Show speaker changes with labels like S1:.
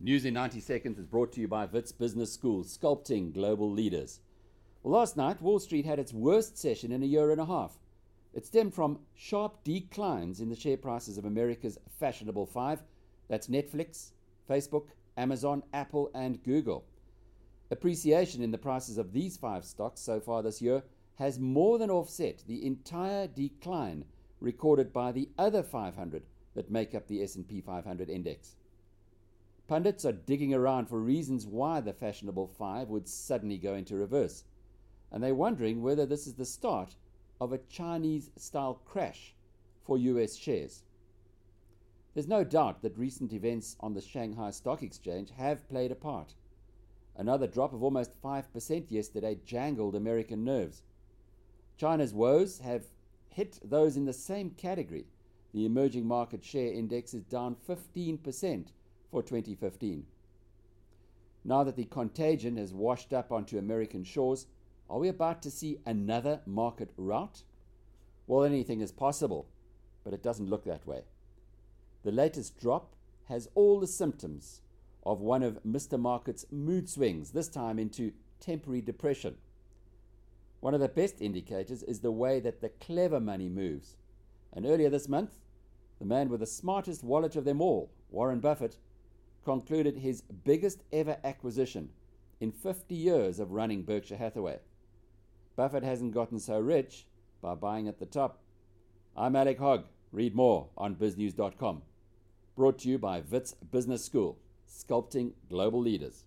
S1: News in 90 Seconds is brought to you by Wits Business School, sculpting global leaders. Well, last night, Wall Street had its worst session in a year and a half. It stemmed from sharp declines in the share prices of America's fashionable five that's Netflix, Facebook, Amazon, Apple, and Google. Appreciation in the prices of these five stocks so far this year has more than offset the entire decline recorded by the other 500 that make up the S&P 500 index. Pundits are digging around for reasons why the fashionable five would suddenly go into reverse, and they're wondering whether this is the start of a Chinese style crash for US shares. There's no doubt that recent events on the Shanghai Stock Exchange have played a part. Another drop of almost 5% yesterday jangled American nerves. China's woes have hit those in the same category. The emerging market share index is down 15% for 2015. Now that the contagion has washed up onto American shores, are we about to see another market rout? Well, anything is possible, but it doesn't look that way. The latest drop has all the symptoms of one of Mr. Market's mood swings, this time into temporary depression. One of the best indicators is the way that the clever money moves. And earlier this month, the man with the smartest wallet of them all, Warren Buffett, concluded his biggest ever acquisition in 50 years of running Berkshire Hathaway. Buffett hasn't gotten so rich by buying at the top. I'm Alec Hogg. Read more on biznews.com. Brought to you by Wits Business School, sculpting global leaders.